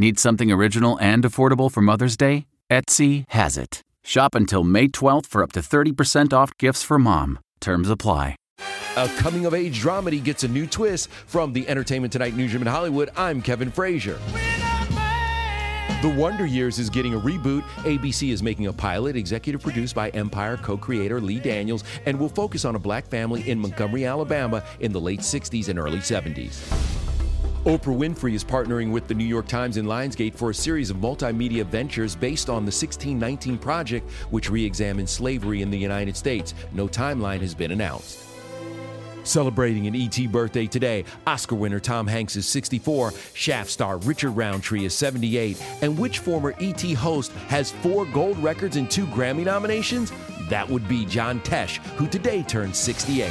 Need something original and affordable for Mother's Day? Etsy has it. Shop until May 12th for up to 30% off gifts for mom. Terms apply. A coming of age dramedy gets a new twist from the Entertainment Tonight newsroom in Hollywood. I'm Kevin Frazier. The Wonder Years is getting a reboot. ABC is making a pilot, executive produced by Empire co creator Lee Daniels, and will focus on a black family in Montgomery, Alabama in the late 60s and early 70s. Oprah Winfrey is partnering with the New York Times and Lionsgate for a series of multimedia ventures based on the 1619 Project, which re examines slavery in the United States. No timeline has been announced. Celebrating an ET birthday today, Oscar winner Tom Hanks is 64, Shaft star Richard Roundtree is 78, and which former ET host has four gold records and two Grammy nominations? That would be John Tesh, who today turns 68.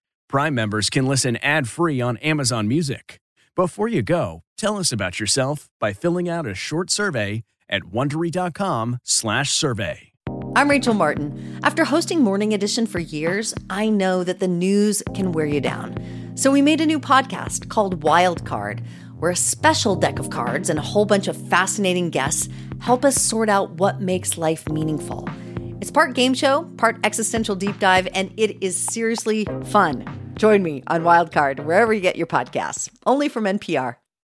Prime members can listen ad-free on Amazon Music. Before you go, tell us about yourself by filling out a short survey at wondery.com/survey. I'm Rachel Martin. After hosting Morning Edition for years, I know that the news can wear you down. So we made a new podcast called Wild Card, where a special deck of cards and a whole bunch of fascinating guests help us sort out what makes life meaningful. It's part game show, part existential deep dive, and it is seriously fun. Join me on Wildcard, wherever you get your podcasts, only from NPR.